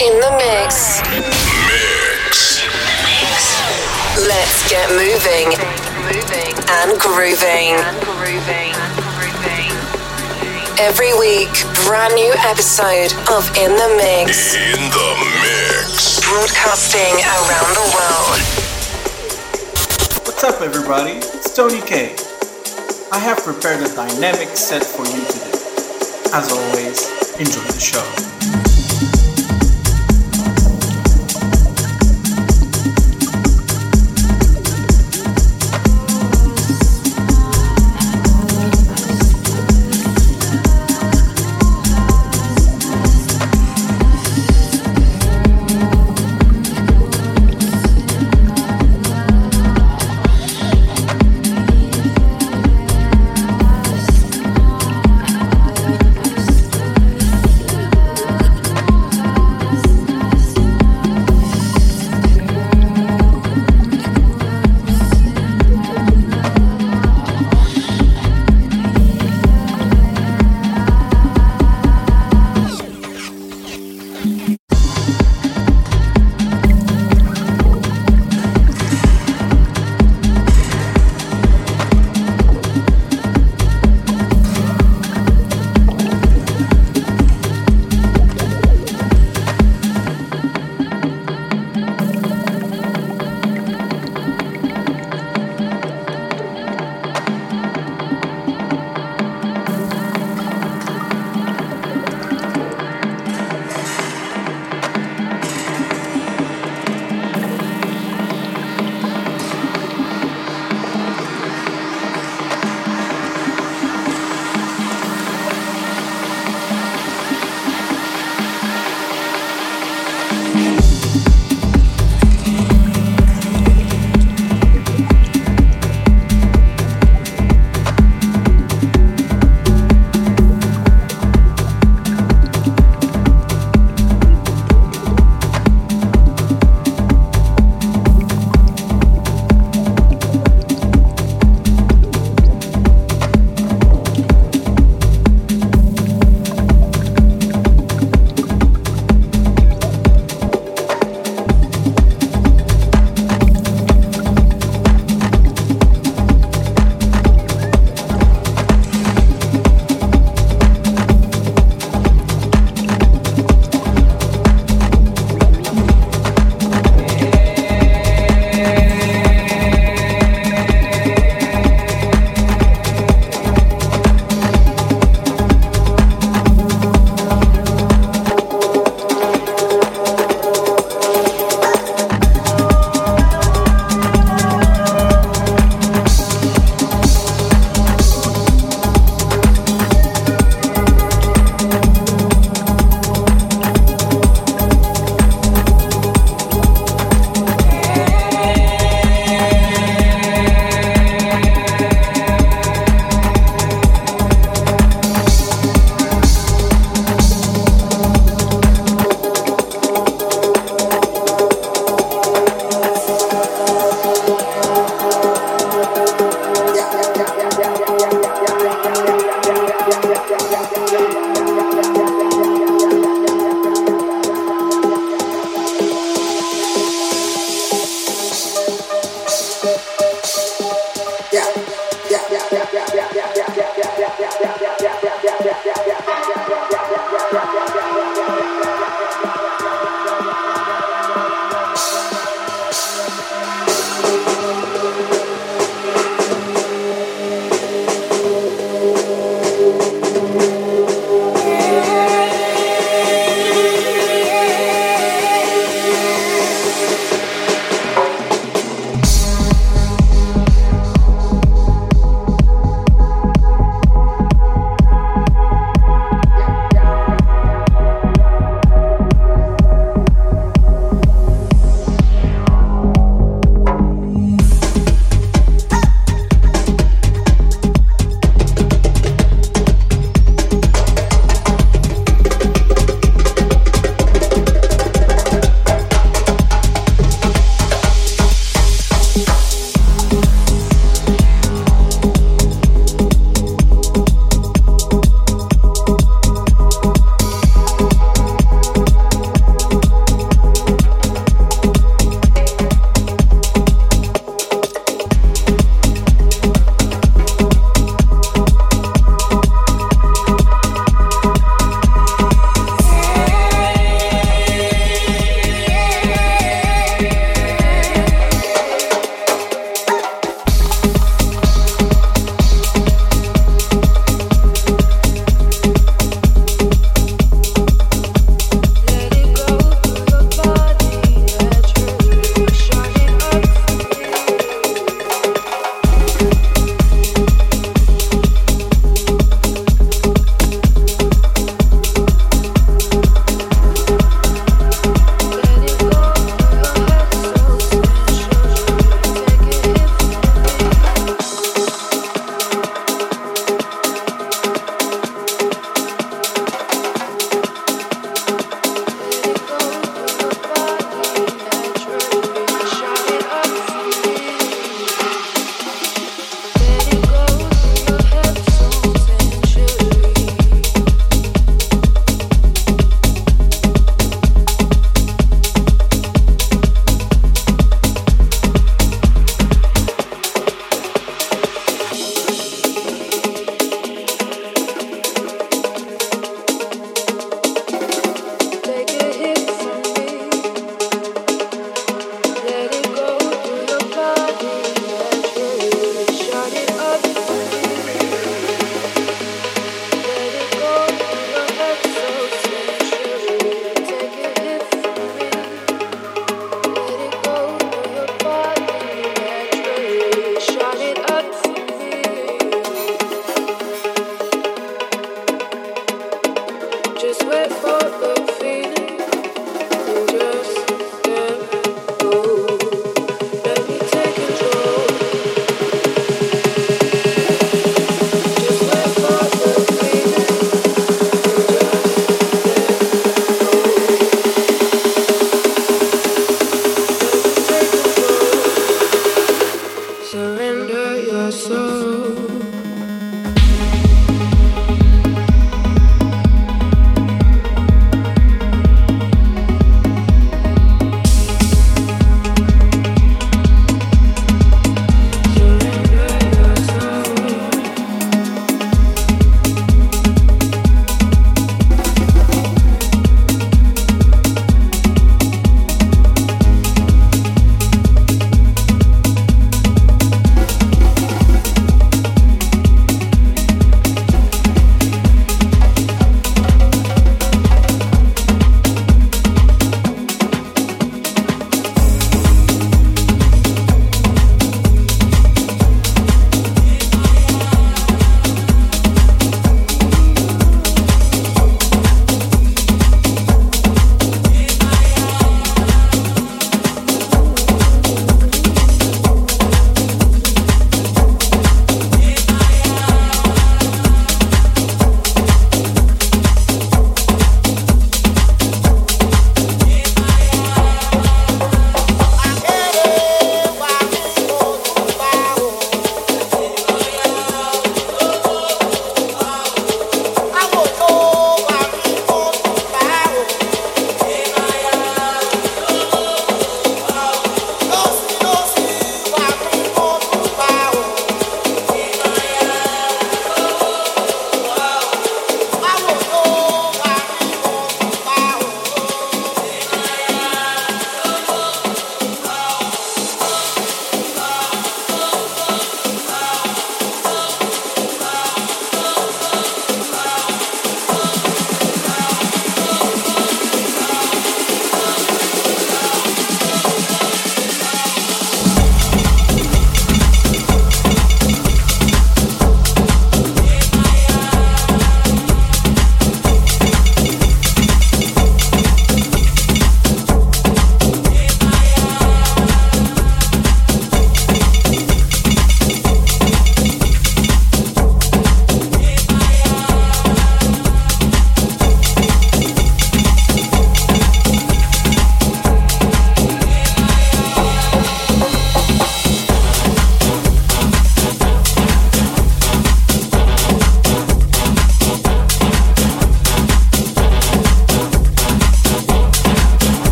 In the mix. Mix. Let's get moving moving and grooving. Every week, brand new episode of In the Mix. In the mix. Broadcasting around the world. What's up, everybody? It's Tony Kay. I have prepared a dynamic set for you today. As always, enjoy the show.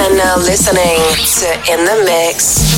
Are now listening to In the Mix.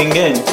Tuning in.